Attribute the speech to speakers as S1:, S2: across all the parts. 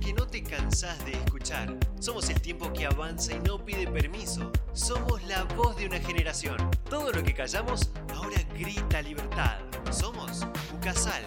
S1: que no te cansás de escuchar. Somos el tiempo que avanza y no pide permiso. Somos la voz de una generación. Todo lo que callamos ahora grita libertad. Somos Ucasal.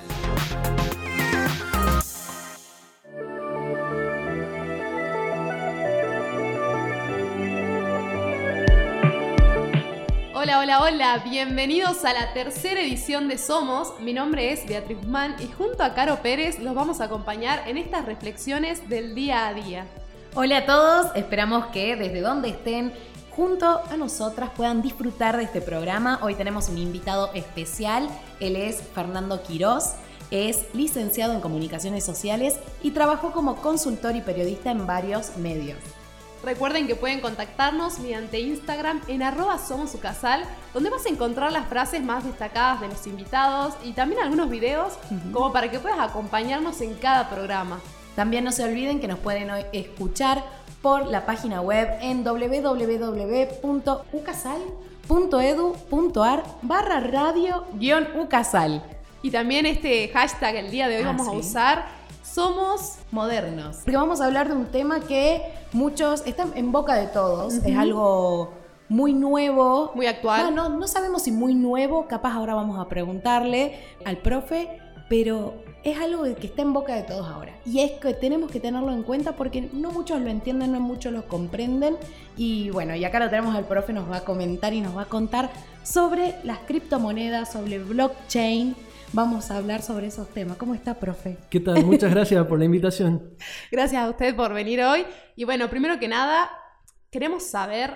S2: Hola, hola, bienvenidos a la tercera edición de Somos. Mi nombre es Beatriz Guzmán y junto a Caro Pérez los vamos a acompañar en estas reflexiones del día a día.
S3: Hola a todos, esperamos que desde donde estén junto a nosotras puedan disfrutar de este programa. Hoy tenemos un invitado especial, él es Fernando Quirós, es licenciado en comunicaciones sociales y trabajó como consultor y periodista en varios medios.
S2: Recuerden que pueden contactarnos mediante Instagram en arroba somosucasal, donde vas a encontrar las frases más destacadas de los invitados y también algunos videos como para que puedas acompañarnos en cada programa.
S3: También no se olviden que nos pueden hoy escuchar por la página web en www.ucasal.edu.ar barra radio-ucasal.
S2: Y también este hashtag el día de hoy
S3: Ah,
S2: vamos a usar Somos
S3: modernos. Porque vamos a hablar de un tema que muchos están en boca de todos, es algo muy nuevo,
S2: muy actual.
S3: Ah, no, no sabemos si muy nuevo, capaz ahora vamos a preguntarle al profe, pero es algo que está en boca de todos ahora. Y es que tenemos que tenerlo en cuenta porque no muchos lo entienden, no muchos lo comprenden. Y bueno, y acá lo tenemos al profe, nos va a comentar y nos va a contar sobre las criptomonedas, sobre blockchain. Vamos a hablar sobre esos temas. ¿Cómo está, profe?
S4: ¿Qué tal? Muchas gracias por la invitación.
S2: Gracias a usted por venir hoy. Y bueno, primero que nada, queremos saber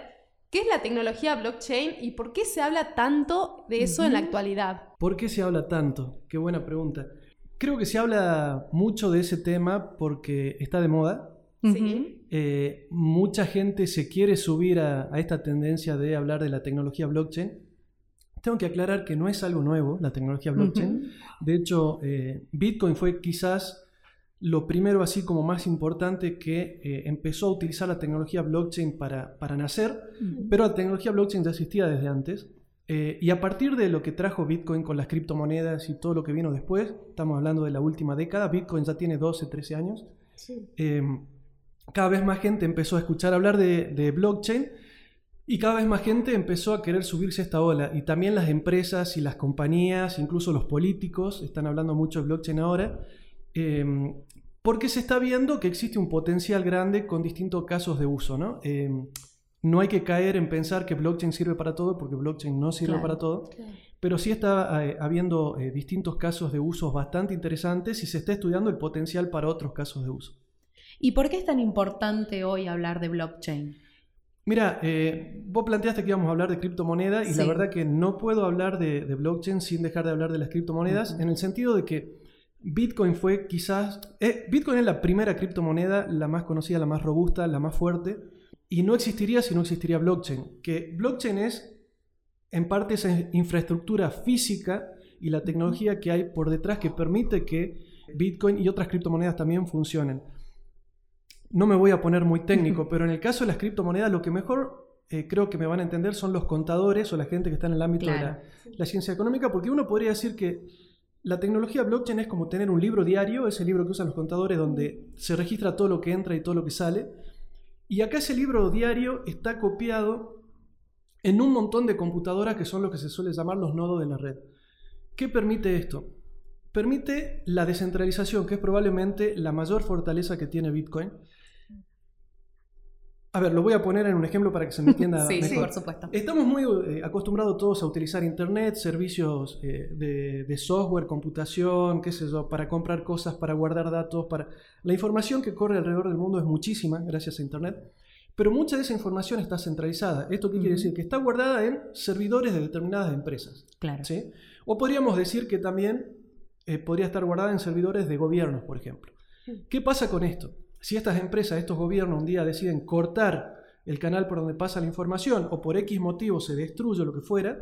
S2: qué es la tecnología blockchain y por qué se habla tanto de eso en la actualidad.
S4: ¿Por qué se habla tanto? Qué buena pregunta. Creo que se habla mucho de ese tema porque está de moda.
S2: Sí.
S4: Eh, mucha gente se quiere subir a, a esta tendencia de hablar de la tecnología blockchain. Tengo que aclarar que no es algo nuevo la tecnología blockchain. De hecho, eh, Bitcoin fue quizás lo primero así como más importante que eh, empezó a utilizar la tecnología blockchain para, para nacer, pero la tecnología blockchain ya existía desde antes. Eh, y a partir de lo que trajo Bitcoin con las criptomonedas y todo lo que vino después, estamos hablando de la última década, Bitcoin ya tiene 12, 13 años, eh, cada vez más gente empezó a escuchar hablar de, de blockchain y cada vez más gente empezó a querer subirse a esta ola. Y también las empresas y las compañías, incluso los políticos, están hablando mucho de blockchain ahora, eh, porque se está viendo que existe un potencial grande con distintos casos de uso. ¿no? Eh, no hay que caer en pensar que blockchain sirve para todo, porque blockchain no sirve
S3: Claro,
S4: para todo. Pero sí está eh, habiendo eh, distintos casos de usos bastante interesantes y se está estudiando el potencial para otros casos de uso.
S3: ¿Y por qué es tan importante hoy hablar de blockchain?
S4: Mira, eh, vos planteaste que íbamos a hablar de criptomoneda y la verdad que no puedo hablar de, de blockchain sin dejar de hablar de las criptomonedas,
S3: Ujú.
S4: en el sentido de que Bitcoin fue quizás... eh, Bitcoin es la primera criptomoneda, la más conocida, la más robusta, la más fuerte, y no existiría si no existiría blockchain. Que blockchain es, en parte, esa infraestructura física y la tecnología que hay por detrás que permite que Bitcoin y otras criptomonedas también funcionen. No me voy a poner muy técnico, pero en el caso de las criptomonedas, lo que mejor eh, creo que me van a entender son los contadores o la gente que está en el ámbito de la, la ciencia económica, porque uno podría decir que la tecnología blockchain es como tener un libro diario, ese libro que usan los contadores donde se registra todo lo que entra y todo lo que sale. Y acá ese libro diario está copiado en un montón de computadoras que son lo que se suele llamar los nodos de la red. ¿Qué permite esto? Permite la descentralización, que es probablemente la mayor fortaleza que tiene Bitcoin. A ver, lo voy a poner en un ejemplo para que se me entienda
S3: Sí, sí,
S4: mejor.
S3: por supuesto.
S4: Estamos muy eh, acostumbrados todos a utilizar Internet, servicios eh, de, de software, computación, qué sé yo, para comprar cosas, para guardar datos, para... La información que corre alrededor del mundo es muchísima gracias a Internet, pero mucha de esa información está centralizada. ¿Esto qué quiere decir? Que está guardada en servidores de determinadas empresas.
S3: Claro.
S4: ¿sí? O podríamos decir que también eh, podría estar guardada en servidores de gobiernos, por ejemplo. ¿Qué pasa con esto? Si estas empresas, estos gobiernos un día deciden cortar el canal por donde pasa la información o por X motivo se destruye o lo que fuera,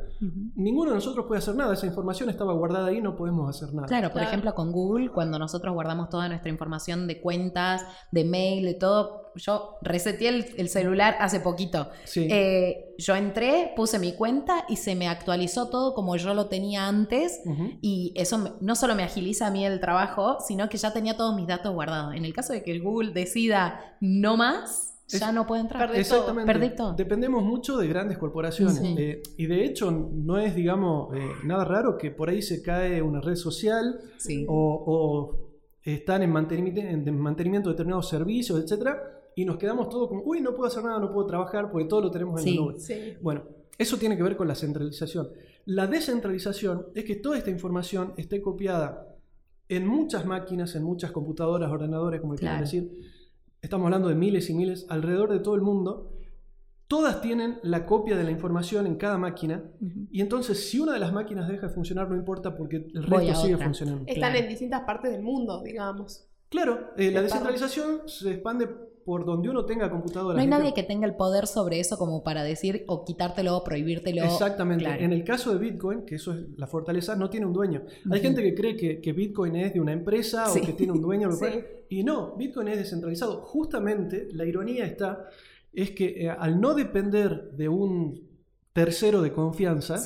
S4: ninguno de nosotros puede hacer nada. Esa información estaba guardada ahí, no podemos hacer nada.
S3: Claro, por ejemplo, con Google, cuando nosotros guardamos toda nuestra información de cuentas, de mail, de todo, yo reseteé el, celular hace poquito. Eh, yo entré, puse mi cuenta y se me actualizó todo como yo lo tenía antes. Y eso no solo me agiliza a mí el trabajo, sino que ya tenía todos mis datos guardados. En el caso de que Google decida no más, ya no puede entrar.
S4: Exactamente. Dependemos mucho de grandes corporaciones. Eh, y de hecho, no es, digamos, eh, nada raro que por ahí se cae una red social o, están en mantenimiento, en mantenimiento de determinados servicios, etcétera, y nos quedamos todos como, uy, no puedo hacer nada, no puedo trabajar, porque todo lo tenemos en la nube. Bueno, eso tiene que ver con la centralización. La descentralización es que toda esta información esté copiada en muchas máquinas, en muchas computadoras, ordenadores, como quieran decir, estamos hablando de miles y miles alrededor de todo el mundo, todas tienen la copia de la información en cada máquina. Y entonces si una de las máquinas deja de funcionar no importa porque el resto sigue funcionando.
S2: Están en distintas partes del mundo, digamos.
S4: Claro, eh, la descentralización se expande por donde uno tenga computadora.
S3: No hay nadie que tenga el poder sobre eso como para decir o quitártelo o prohibírtelo.
S4: Exactamente. En el caso de Bitcoin, que eso es la fortaleza, no tiene un dueño. Hay gente que cree que, Bitcoin es de una empresa o que tiene un dueño. Y no, Bitcoin es descentralizado. Justamente la ironía está, es que eh, al no depender de un tercero de confianza,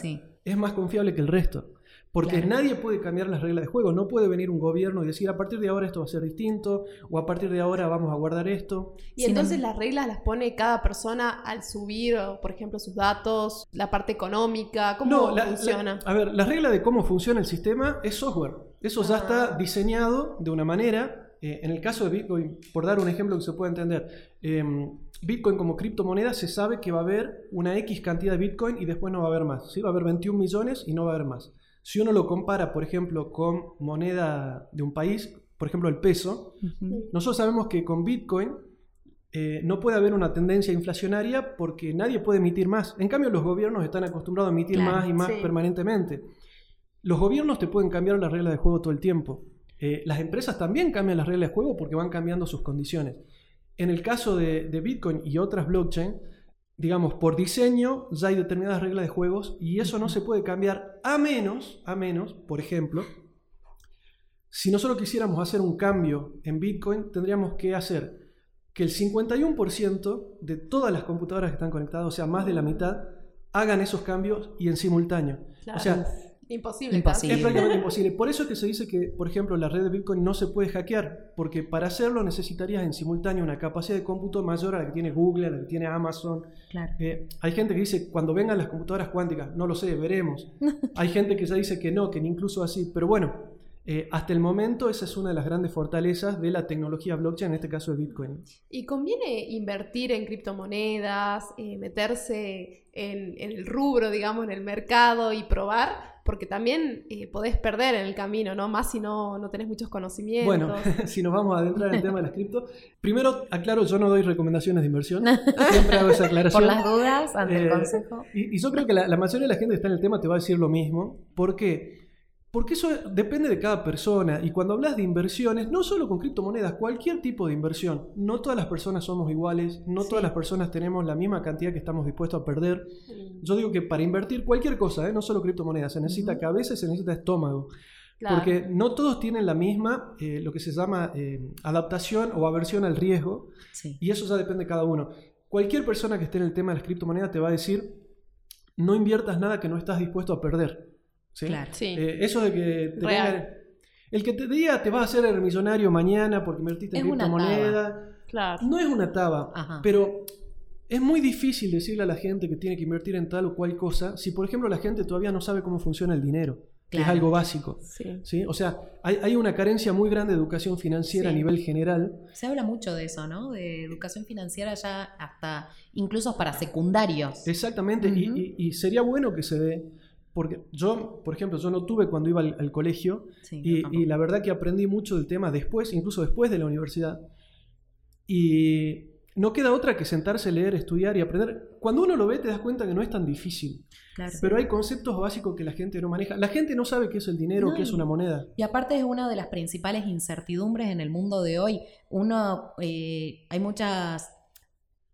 S4: es más confiable que el resto. Porque nadie puede cambiar las reglas de juego. No puede venir un gobierno y decir a partir de ahora esto va a ser distinto o a partir de ahora vamos a guardar esto.
S2: Y entonces las reglas las pone cada persona al subir, por ejemplo, sus datos, la parte económica, cómo funciona.
S4: a ver, la regla de cómo funciona el sistema es software. Eso ya está ah. diseñado de una manera. Eh, en el caso de Bitcoin, por dar un ejemplo que se pueda entender, em, Bitcoin como criptomoneda se sabe que va a haber una X cantidad de Bitcoin y después no va a haber más. ¿sí? Va a haber 21 millones y no va a haber más. Si uno lo compara, por ejemplo, con moneda de un país, por ejemplo el peso, nosotros sabemos que con Bitcoin eh, no puede haber una tendencia inflacionaria porque nadie puede emitir más. En cambio, los gobiernos están acostumbrados a emitir más y más permanentemente. Los gobiernos te pueden cambiar las reglas de juego todo el tiempo. Eh, las empresas también cambian las reglas de juego porque van cambiando sus condiciones. En el caso de, de Bitcoin y otras blockchain, digamos, por diseño ya hay determinadas reglas de juegos y eso no se puede cambiar a menos, a menos, por ejemplo, si nosotros quisiéramos hacer un cambio en Bitcoin, tendríamos que hacer que el 51% de todas las computadoras que están conectadas, o sea, más de la mitad, hagan esos cambios y en simultáneo. O sea,
S2: Imposible.
S4: Es prácticamente imposible. Por eso es que se dice que, por ejemplo, la red de Bitcoin no se puede hackear, porque para hacerlo necesitarías en simultáneo una capacidad de cómputo mayor a la que tiene Google, a la que tiene Amazon. Eh, hay gente que dice, cuando vengan las computadoras cuánticas, no lo sé, veremos. hay gente que ya dice que no, que ni incluso así. Pero bueno, eh, hasta el momento esa es una de las grandes fortalezas de la tecnología blockchain, en este caso de Bitcoin.
S2: ¿Y conviene invertir en criptomonedas, eh, meterse en, el rubro, digamos, en el mercado y probar? Porque también eh, podés perder en el camino, ¿no? Más si no, no tenés muchos conocimientos.
S4: Bueno, si nos vamos a adentrar en el tema de las cripto, primero aclaro, yo no doy recomendaciones de inversión. Siempre hago esa aclaración.
S3: Por las dudas, ante el consejo.
S4: Y, yo creo que la, la mayoría de la gente que está en el tema te va a decir lo mismo. ¿Por qué? Porque eso depende de cada persona. Y cuando hablas de inversiones, no solo con criptomonedas, cualquier tipo de inversión. No todas las personas somos iguales, no todas las personas tenemos la misma cantidad que estamos dispuestos a perder. Yo digo que para invertir cualquier cosa, ¿eh? no solo criptomonedas, se necesita que a cabeza, se necesita estómago. Porque no todos tienen la misma, eh, lo que se llama eh, adaptación o aversión al riesgo. Y eso ya depende de cada uno. Cualquier persona que esté en el tema de las criptomonedas te va a decir, no inviertas nada que no estás dispuesto a perder. Claro. Eh, eso de que el que te diga te vas a hacer el millonario mañana porque invertiste en criptomoneda. Claro. No es una taba, pero es muy difícil decirle a la gente que tiene que invertir en tal o cual cosa si, por ejemplo, la gente todavía no sabe cómo funciona el dinero. Que es algo básico. Sí. O sea, hay, una carencia muy grande de educación financiera a nivel general.
S3: Se habla mucho de eso, ¿no? De educación financiera ya hasta incluso para secundarios.
S4: Exactamente, y, sería bueno que se dé. Porque yo, por ejemplo, yo no tuve cuando iba al, colegio y, la verdad que aprendí mucho del tema después, incluso después de la universidad. Y no queda otra que sentarse, leer, estudiar y aprender. Cuando uno lo ve te das cuenta que no es tan difícil. Pero hay conceptos básicos que la gente no maneja. La gente no sabe qué es el dinero, qué es una moneda.
S3: Y aparte es una de las principales incertidumbres en el mundo de hoy. Uno, eh, hay muchas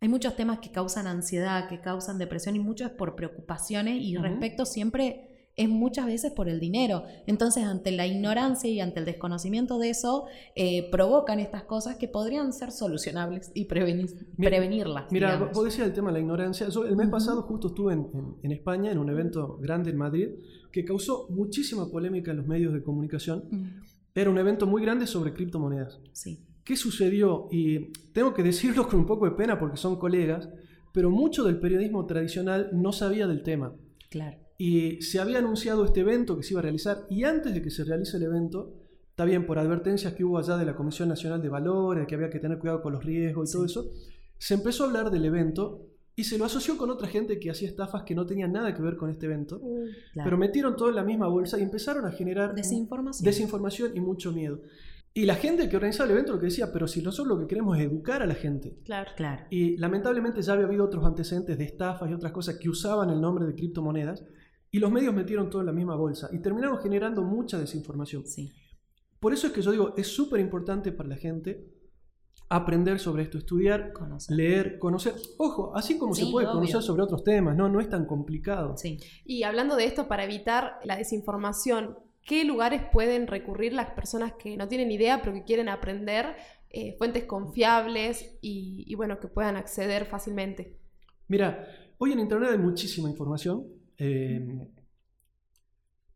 S3: hay muchos temas que causan ansiedad, que causan depresión y mucho es por preocupaciones y respecto siempre es muchas veces por el dinero. Entonces, ante la ignorancia y ante el desconocimiento de eso, eh, provocan estas cosas que podrían ser solucionables y prevenir-
S4: Mira-
S3: prevenirlas.
S4: Mira,
S3: digamos.
S4: vos decías el tema de la ignorancia. Yo el mes pasado justo estuve en, en- en España en un evento grande en Madrid que causó muchísima polémica en los medios de comunicación. Era un evento muy grande sobre criptomonedas.
S3: Sí,
S4: ¿Qué sucedió? Y tengo que decirlo con un poco de pena porque son colegas, pero mucho del periodismo tradicional no sabía del tema.
S3: claro.
S4: Y se había anunciado este evento que se iba a realizar y antes de que se realice el evento, está bien, por advertencias que hubo allá de la Comisión Nacional de Valores, que había que tener cuidado con los riesgos y todo eso, se empezó a hablar del evento y se lo asoció con otra gente que hacía estafas que no tenían nada que ver con este evento,
S3: claro.
S4: pero metieron todo en la misma bolsa y empezaron a generar
S3: Desinformación.
S4: desinformación y mucho miedo. Y la gente que organizaba el evento lo que decía, pero si nosotros lo que queremos es educar a la gente.
S2: Claro.
S3: Claro.
S4: Y lamentablemente ya había habido otros antecedentes de estafas y otras cosas que usaban el nombre de criptomonedas y los medios metieron todo en la misma bolsa y terminaron generando mucha desinformación.
S3: Sí.
S4: Por eso es que yo digo, es súper importante para la gente aprender sobre esto, estudiar,
S3: Conocer.
S4: leer, conocer. Ojo, así como se puede
S3: obvio.
S4: conocer sobre otros temas, no, no es tan complicado.
S3: Sí.
S2: Y hablando de esto, para evitar la desinformación, ¿qué lugares pueden recurrir las personas que no tienen idea pero que quieren aprender? eh, fuentes confiables y, y, bueno, que puedan acceder fácilmente.
S4: Mira, hoy en Internet hay muchísima información. eh,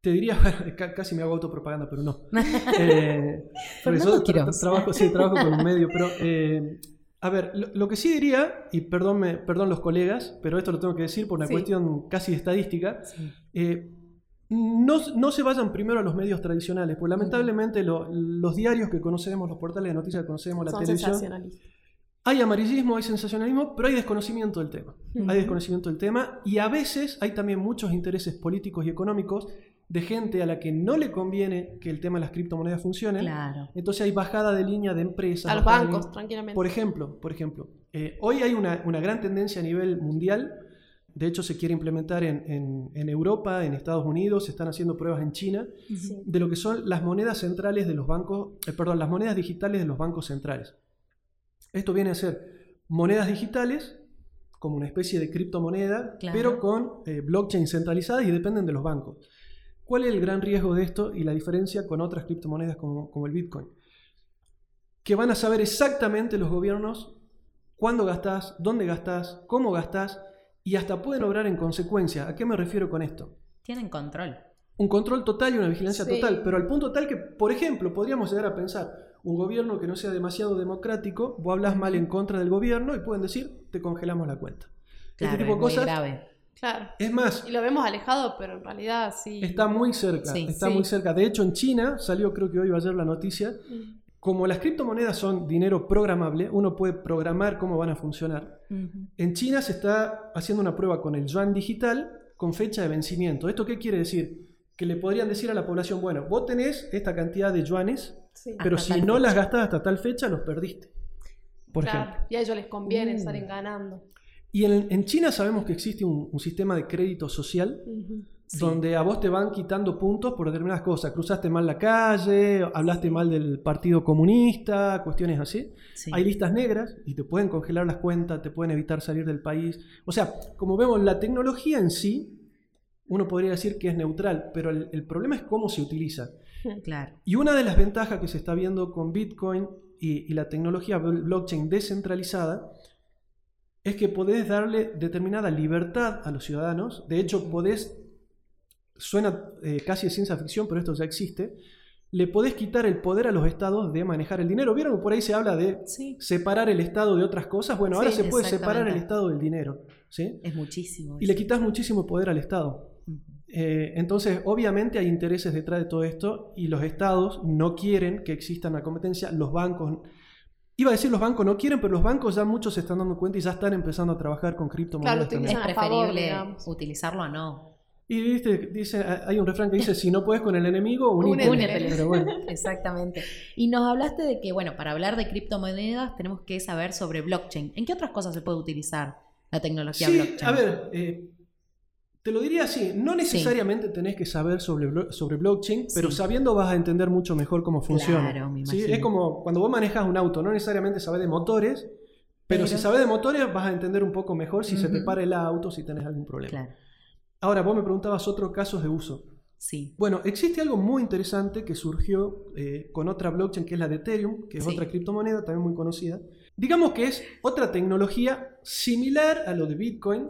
S4: te diría, ca- casi me hago autopropaganda, pero no. Eh, porque yo tra- trabajo, sí, trabajo con un medio, pero eh, a ver, lo, lo que sí diría, y perdón, me- perdón los colegas, pero esto lo tengo que decir por una
S2: Sí.
S4: cuestión casi estadística,
S3: Sí.
S4: eh, no, no se vayan primero a los medios tradicionales, porque lamentablemente lo- los diarios que conocemos, los portales de noticias que conocemos, la
S2: Son
S4: televisión, hay amarillismo, hay sensacionalismo, pero hay desconocimiento del tema. Hay desconocimiento del tema y a veces hay también muchos intereses políticos y económicos de gente a la que no le conviene que el tema de las criptomonedas funcione.
S3: Claro.
S4: Entonces hay bajada de línea de empresas.
S2: A los bancos,
S4: línea-
S2: tranquilamente.
S4: Por ejemplo, por ejemplo eh, hoy hay una, una gran tendencia a nivel mundial. De hecho, se quiere implementar en, en- en Europa, en Estados Unidos, se están haciendo pruebas en China
S2: Sí.
S4: de lo que son las monedas centrales de los bancos, eh, perdón, las monedas digitales de los bancos centrales. Esto viene a ser monedas digitales como una especie de criptomoneda,
S3: Claro.
S4: pero con eh, blockchain centralizadas y dependen de los bancos. ¿Cuál es el gran riesgo de esto y la diferencia con otras criptomonedas como, como el Bitcoin? Que van a saber exactamente los gobiernos cuándo gastás, dónde gastás, cómo gastás y hasta pueden obrar en consecuencia. ¿A qué me refiero con esto?
S3: Tienen control.
S4: un control total y una vigilancia
S2: Sí.
S4: total, pero al punto tal que, por ejemplo, podríamos llegar a pensar, un gobierno que no sea demasiado democrático, vos hablas mal en contra del gobierno y pueden decir, te congelamos la cuenta.
S3: Claro,
S4: este tipo de
S3: es muy
S4: cosas,
S3: grave.
S2: Claro.
S4: es más,
S2: Y lo vemos alejado, pero en realidad sí.
S4: está muy cerca,
S3: Sí.
S4: está
S2: Sí.
S4: muy cerca. De hecho, en China, salió creo que hoy o ayer la noticia,
S2: Mm.
S4: Como las criptomonedas son dinero programable, uno puede programar cómo van a funcionar.
S3: Ujú.
S4: En China se está haciendo una prueba con el yuan digital con fecha de vencimiento. ¿Esto qué quiere decir? Que le podrían decir a la población, bueno, vos tenés esta cantidad de yuanes,
S2: Sí.
S4: Pero
S3: Hasta
S4: si no
S3: fecha.
S4: las gastás hasta tal fecha, los perdiste. Por
S2: claro.
S4: ejemplo.
S2: Y a ellos les conviene
S3: Uh.
S2: estar ganando.
S4: Y en, en China sabemos que existe un, un sistema de crédito social.
S3: Sí.
S4: donde a vos te van quitando puntos por determinadas cosas. Cruzaste mal la calle, hablaste mal del Partido Comunista, cuestiones así.
S3: Sí.
S4: Hay listas negras y te pueden congelar las cuentas, te pueden evitar salir del país. O sea, como vemos, la tecnología en sí, uno podría decir que es neutral, pero el, el problema es cómo se utiliza.
S3: Claro.
S4: Y una de las ventajas que se está viendo con Bitcoin y, y la tecnología bl- blockchain descentralizada es que podés darle determinada libertad a los ciudadanos. De hecho, podés, suena eh, casi de ciencia ficción, pero esto ya existe, le podés quitar el poder a los estados de manejar el dinero. ¿Vieron que por ahí se habla de
S3: Sí.
S4: separar el Estado de otras cosas? Bueno, ahora se puede separar el. Estado del dinero. ¿sí?
S3: Es muchísimo.
S4: Y le quitas muchísimo poder al Estado. Eh, entonces, obviamente hay intereses detrás de todo esto y los estados no quieren que exista una competencia. Los bancos, iba a decir los bancos no quieren, pero los bancos ya muchos se están dando cuenta y ya están empezando a trabajar con criptomonedas
S2: Claro,
S4: también.
S3: Es preferible
S2: digamos.
S3: utilizarlo a no.
S4: Y viste, dice, hay un refrán que dice, si no puedes con el enemigo, unítele.
S2: Únetele.
S4: Pero bueno,
S3: Exactamente. Y nos hablaste de que, bueno, para hablar de criptomonedas tenemos que saber sobre blockchain. ¿En qué otras cosas se puede utilizar la tecnología
S4: sí,
S3: blockchain?
S4: a ver, eh, te lo diría así, no necesariamente tenés que saber sobre, sobre blockchain, pero
S3: Sí.
S4: sabiendo vas a entender mucho mejor cómo funciona.
S3: Claro, me
S4: ¿sí?
S3: imagino.
S4: Es como cuando vos manejas un auto, no necesariamente sabés de motores, Pero,
S3: Pero-
S4: si sabes de motores vas a entender un poco mejor si se te para el auto, si tenés algún problema.
S3: Claro.
S4: Ahora, vos me preguntabas otros casos de uso.
S3: Sí.
S4: Bueno, existe algo muy interesante que surgió eh, con otra blockchain que es la de Ethereum, que es
S3: Sí.
S4: otra criptomoneda también muy conocida. Digamos que es otra tecnología similar a lo de Bitcoin.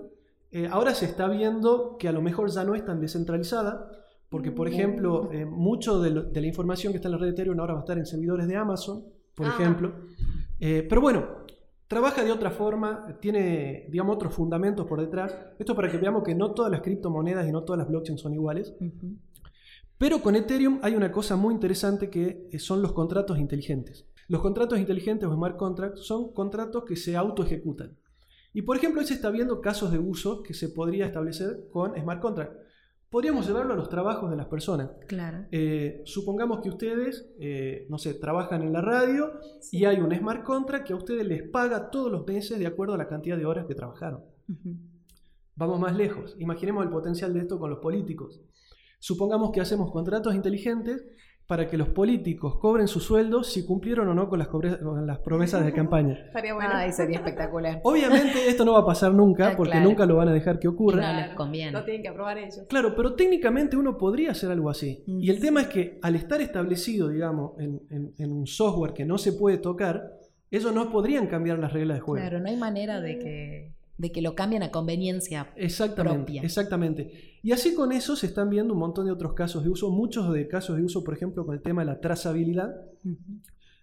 S4: Eh, ahora se está viendo que a lo mejor ya no es tan descentralizada, porque por ejemplo, eh, mucho de, lo- de la información que está en la red de Ethereum ahora va a estar en servidores de Amazon, por
S2: Ah.
S4: ejemplo. Eh, pero bueno, trabaja de otra forma, tiene, digamos, otros fundamentos por detrás. Esto para que veamos que no todas las criptomonedas y no todas las blockchains son iguales. Pero con Ethereum hay una cosa muy interesante que eh, son los contratos inteligentes. Los contratos inteligentes o smart contracts son contratos que se autoejecutan. Y por ejemplo, hoy se está viendo casos de uso que se podría establecer con smart contracts. Podríamos llevarlo a los trabajos de las personas.
S3: Claro.
S4: Eh, supongamos que ustedes, eh, no sé, trabajan en la radio y hay un smart contract que a ustedes les paga todos los meses de acuerdo a la cantidad de horas que trabajaron. Vamos más lejos. Imaginemos el potencial de esto con los políticos. Supongamos que hacemos contratos inteligentes para que los políticos cobren su sueldo si cumplieron o no con las, cobre- con las promesas de campaña.
S2: Estaría bueno.
S3: Ay, sería espectacular.
S4: Obviamente esto no va a pasar nunca
S3: Ah,
S4: porque
S3: claro.
S4: nunca lo van a dejar que ocurra.
S3: No les conviene.
S2: Lo tienen que aprobar ellos.
S4: Claro, pero técnicamente uno podría hacer algo así.
S3: Mm.
S4: Y el tema es que al estar establecido, digamos, en, en- en un software que no se puede tocar, ellos no podrían cambiar las reglas de juego.
S3: Claro, no hay manera de que, de que lo cambien a conveniencia.
S4: Exactamente,
S3: propia.
S4: exactamente. Y así con eso se están viendo un montón de otros casos de uso, muchos de casos de uso, por ejemplo, con el tema de la trazabilidad.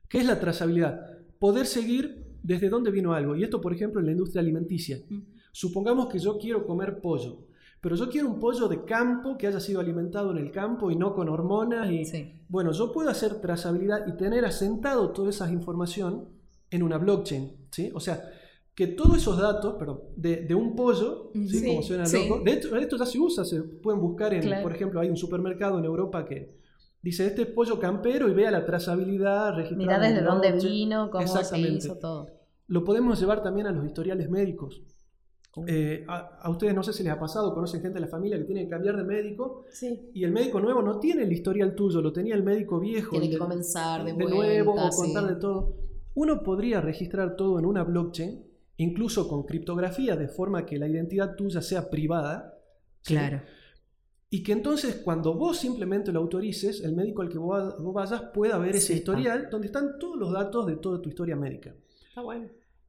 S4: ¿Qué es la trazabilidad? Poder seguir desde dónde vino algo. Y esto, por ejemplo, en la industria alimenticia. Supongamos que yo quiero comer pollo, pero yo quiero un pollo de campo que haya sido alimentado en el campo y no con hormonas. Y,
S3: Sí.
S4: Bueno, yo puedo hacer trazabilidad y tener asentado toda esa información en una blockchain. ¿sí? O sea, que todos esos datos, perdón, de, de un pollo, ¿sí?
S3: Sí,
S4: como suena
S3: sí.
S4: loco, de hecho, esto ya se usa, se pueden buscar en,
S3: Claro.
S4: por ejemplo, hay un supermercado en Europa que dice, este es pollo campero y vea la trazabilidad registrada.
S3: Mirá desde dónde vino, cómo se
S4: Exactamente.
S3: hizo todo.
S4: Lo podemos llevar también a los historiales médicos. Eh, a, a ustedes no sé si les ha pasado, conocen gente de la familia que tiene que cambiar de médico
S2: Sí.
S4: y el médico nuevo no tiene el historial tuyo, lo tenía el médico viejo.
S3: Tiene que
S4: de-
S3: comenzar de,
S4: de
S3: vuelta.
S4: nuevo o
S3: sí.
S4: contar de todo. Uno podría registrar todo en una blockchain, incluso con criptografía, de forma que la identidad tuya sea privada. ¿sí?
S3: Claro.
S4: Y que entonces cuando vos simplemente lo autorices, el médico al que vos, vos vayas pueda ver ese
S3: Sepa.
S4: historial donde están todos los datos de toda tu historia médica.
S2: Está bueno.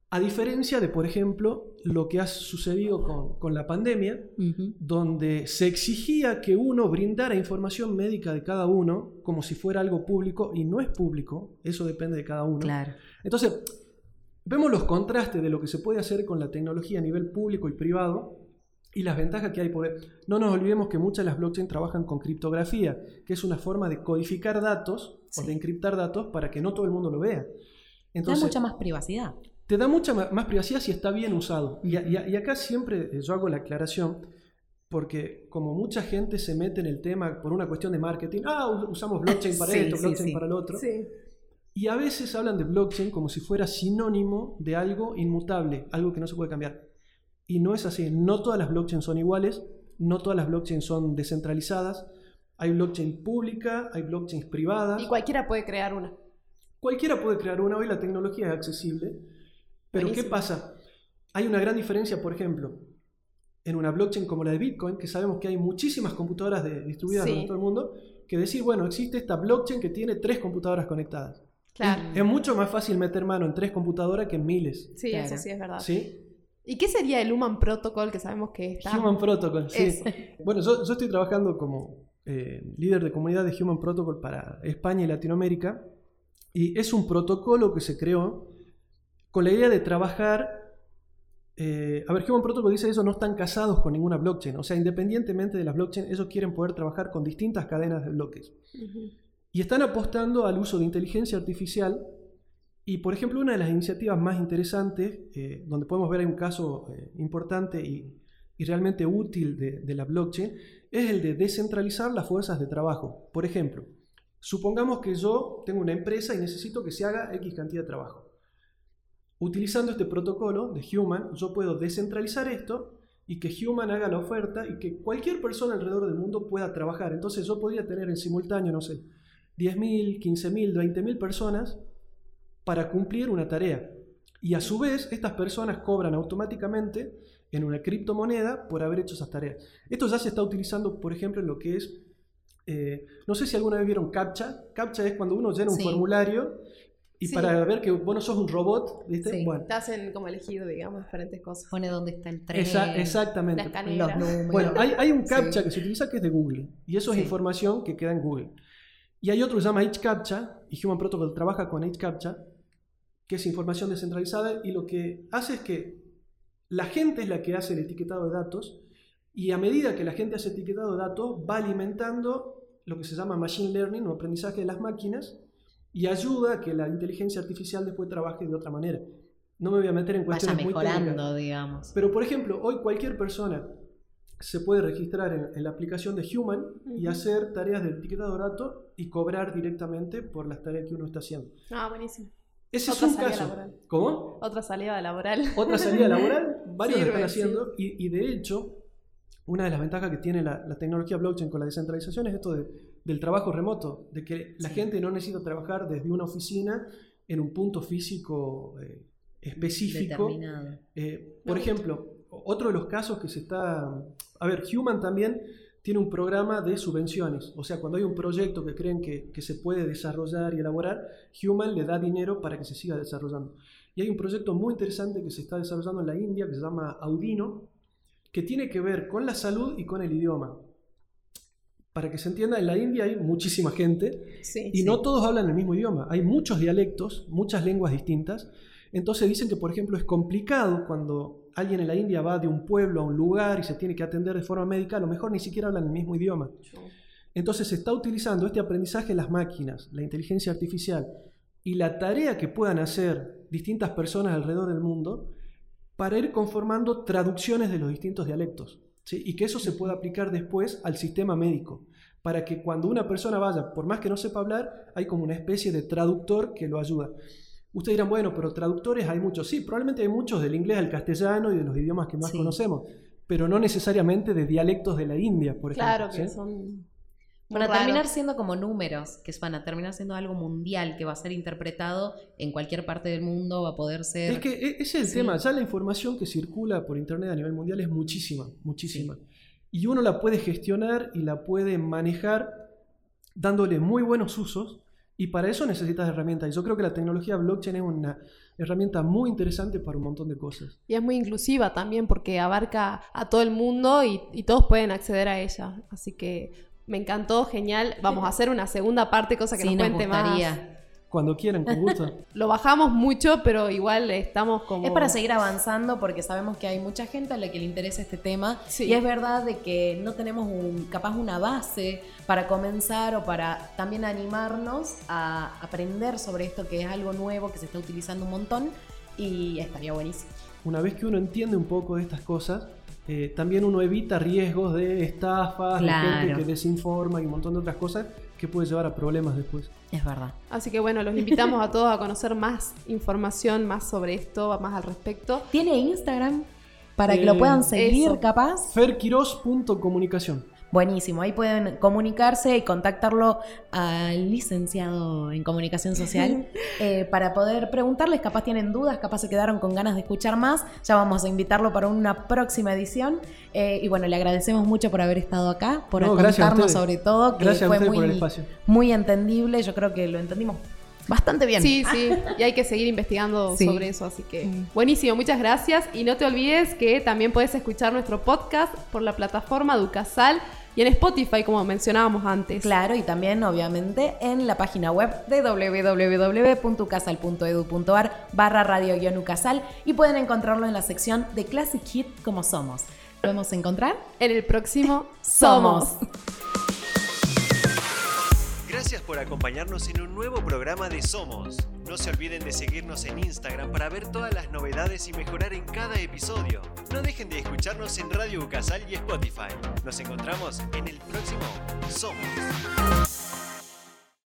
S4: A diferencia de, por ejemplo, lo que ha sucedido con, con la pandemia, donde se exigía que uno brindara información médica de cada uno como si fuera algo público y no es público, eso depende de cada uno.
S3: Claro.
S4: Entonces, vemos los contrastes de lo que se puede hacer con la tecnología a nivel público y privado y las ventajas que hay. Porque no nos olvidemos que muchas de las blockchain trabajan con criptografía, que es una forma de codificar datos o
S3: Sí.
S4: de encriptar datos para que no todo el mundo lo vea.
S3: Da
S4: Entonces,
S3: mucha más privacidad.
S4: te da mucha más privacidad si está bien usado. Y, acá siempre eh, yo hago la aclaración, porque como mucha gente se mete en el tema por una cuestión de marketing, ah, us- usamos blockchain para
S3: Sí,
S4: esto,
S3: sí,
S4: blockchain para lo otro.
S2: Sí.
S4: Y a veces hablan de blockchain como si fuera sinónimo de algo inmutable, algo que no se puede cambiar. Y no es así. No todas las blockchains son iguales, no todas las blockchains son descentralizadas. Hay blockchain pública, hay blockchains privadas.
S2: Y cualquiera puede crear una.
S4: Cualquiera puede crear una, hoy la tecnología es accesible. Pero ¿qué pasa? Hay una gran diferencia, por ejemplo, en una blockchain como la de Bitcoin, que sabemos que hay muchísimas computadoras de- distribuidas
S2: Sí.
S4: en todo el mundo, que decir, bueno, existe esta blockchain que tiene tres computadoras conectadas.
S2: Claro.
S4: Es mucho más fácil meter mano en tres computadoras que en miles.
S2: Sí,
S3: Claro.
S2: eso sí es verdad.
S4: ¿Sí?
S2: ¿Y qué sería el Human Protocol que sabemos que está?
S4: Human Protocol, sí. Bueno, yo, yo estoy trabajando como eh, líder de comunidad de Human Protocol para España y Latinoamérica. Y es un protocolo que se creó con la idea de trabajar. eh, a ver, Human Protocol dice eso, no están casados con ninguna blockchain. O sea, independientemente de las blockchain, ellos quieren poder trabajar con distintas cadenas de bloques.
S2: Ujú.
S4: Y están apostando al uso de inteligencia artificial. Y, por ejemplo, una de las iniciativas más interesantes, eh, donde podemos ver un caso eh, importante y, y realmente útil de, de la blockchain, es el de descentralizar las fuerzas de trabajo. Por ejemplo, supongamos que yo tengo una empresa y necesito que se haga X cantidad de trabajo. Utilizando este protocolo de Human, yo puedo descentralizar esto y que Human haga la oferta y que cualquier persona alrededor del mundo pueda trabajar. Entonces yo podría tener en simultáneo, no sé, 10.000, 15.000, 20.000 personas para cumplir una tarea. Y a su vez, estas personas cobran automáticamente en una criptomoneda por haber hecho esas tareas. Esto ya se está utilizando, por ejemplo, en lo que es, eh, no sé si alguna vez vieron CAPTCHA. CAPTCHA es cuando uno llena un
S3: Sí.
S4: formulario y
S2: Sí.
S4: para ver que vos no sos un robot, ¿viste?
S3: Sí.
S4: Bueno,
S2: Te hacen como elegir, digamos, diferentes cosas.
S3: Pone dónde está el tren.
S4: esa- exactamente.
S3: Los números.
S4: Bueno, hay, hay un
S3: Sí.
S4: CAPTCHA que se utiliza que es de Google y eso es
S3: Sí.
S4: información que queda en Google. Y hay otro que se llama HCAPTCHA y Human Protocol trabaja con HCAPTCHA, que es información descentralizada y lo que hace es que la gente es la que hace el etiquetado de datos y a medida que la gente hace etiquetado de datos va alimentando lo que se llama machine learning o aprendizaje de las máquinas y ayuda a que la inteligencia artificial después trabaje de otra manera. No me voy a meter en
S3: Vaya
S4: cuestiones muy técnicas.
S3: mejorando, digamos.
S4: Pero, por ejemplo, hoy cualquier persona se puede registrar en, en la aplicación de Human y hacer tareas de etiquetado de datos y cobrar directamente por las tareas que uno está haciendo.
S2: Ah, buenísimo.
S4: Ese
S2: Otra
S4: es un caso.
S2: laboral.
S4: ¿Cómo?
S2: Otra salida laboral.
S4: Otra salida laboral, varios lo
S2: Sirve,
S4: están haciendo y, y de hecho, una de las ventajas que tiene la, la tecnología blockchain con la descentralización es esto de- del trabajo remoto, de que la
S3: Sí.
S4: gente no necesita trabajar desde una oficina en un punto físico eh, específico.
S3: Determinado.
S4: Eh, por ejemplo, otro de los casos que se está... A ver, Human también tiene un programa de subvenciones. O sea, cuando hay un proyecto que creen que, que se puede desarrollar y elaborar, Human le da dinero para que se siga desarrollando. Y hay un proyecto muy interesante que se está desarrollando en la India que se llama Audino, que tiene que ver con la salud y con el idioma. Para que se entienda, en la India hay muchísima gente
S2: Sí.
S4: y no todos hablan el mismo idioma. Hay muchos dialectos, muchas lenguas distintas. Entonces dicen que, por ejemplo, es complicado cuando alguien en la India va de un pueblo a un lugar y se tiene que atender de forma médica, a lo mejor ni siquiera hablan el mismo idioma. Entonces se está utilizando este aprendizaje en las máquinas, la inteligencia artificial y la tarea que puedan hacer distintas personas alrededor del mundo para ir conformando traducciones de los distintos dialectos. ¿sí? Y que eso se pueda aplicar después al sistema médico, para que cuando una persona vaya, por más que no sepa hablar, hay como una especie de traductor que lo ayuda. Ustedes dirán, bueno, pero traductores hay muchos. Sí, probablemente hay muchos del inglés al castellano y de los idiomas que más
S3: Sí.
S4: conocemos, pero no necesariamente de dialectos de la India, por ejemplo.
S2: Claro que
S4: ¿sí?
S2: son.
S3: Van a terminar siendo como números, que van a terminar siendo algo mundial, que va a ser interpretado en cualquier parte del mundo, va a poder ser...
S4: Es que e- ese es el
S3: Sí.
S4: tema. Ya la información que circula por Internet a nivel mundial es muchísima, muchísima. Y uno la puede gestionar y la puede manejar dándole muy buenos usos. Y para eso necesitas herramientas. Y yo creo que la tecnología blockchain es una herramienta muy interesante para un montón de cosas.
S2: Y es muy inclusiva también porque abarca a todo el mundo y, y todos pueden acceder a ella. Así que me encantó, genial. Vamos a hacer una segunda parte, cosa que
S3: sí,
S2: nos
S3: nos
S2: cuente más.
S4: Cuando quieran, con gusto.
S2: Lo bajamos mucho, pero igual estamos como.
S3: Es para seguir avanzando porque sabemos que hay mucha gente a la que le interesa este tema
S2: Sí.
S3: y es verdad de que no tenemos un, capaz una base para comenzar o para también animarnos a aprender sobre esto que es algo nuevo que se está utilizando un montón y estaría buenísimo.
S4: Una vez que uno entiende un poco de estas cosas, eh, también uno evita riesgos de estafas, de
S3: Claro.
S4: gente que desinforma y un montón de otras cosas que puede llevar a problemas después.
S3: Es verdad.
S2: Así que bueno, los invitamos a todos a conocer más información, más sobre esto, más al respecto.
S3: ¿Tiene Instagram? Para que
S4: Eh,
S3: lo puedan seguir,
S2: eso.
S3: capaz.
S4: ferquiros.comunicación.
S3: Buenísimo, ahí pueden comunicarse y contactarlo al licenciado en comunicación social eh, para poder preguntarles, capaz tienen dudas, capaz se quedaron con ganas de escuchar más, ya vamos a invitarlo para una próxima edición Eh, y bueno, le agradecemos mucho por haber estado acá, por
S4: No,
S3: contarnos sobre todo, que
S4: Gracias
S3: fue muy,
S4: por el espacio.
S3: muy entendible, yo creo que lo entendimos bastante bien.
S2: Sí, sí, y hay que seguir investigando
S3: Sí.
S2: sobre eso, así que buenísimo, muchas gracias y no te olvides que también puedes escuchar nuestro podcast por la plataforma Ducasal y en Spotify como mencionábamos antes.
S3: Claro, y también obviamente en la página web de www.ucasal.edu.ar barra radio-ucasal y pueden encontrarlo en la sección de Classic Hit como somos. ¿Lo vamos a encontrar?
S2: En el próximo. Somos.
S1: Gracias por acompañarnos en un nuevo programa de Somos. No se olviden de seguirnos en Instagram para ver todas las novedades y mejorar en cada episodio. No dejen de escucharnos en Radio Ucasal y Spotify. Nos encontramos en el próximo Somos.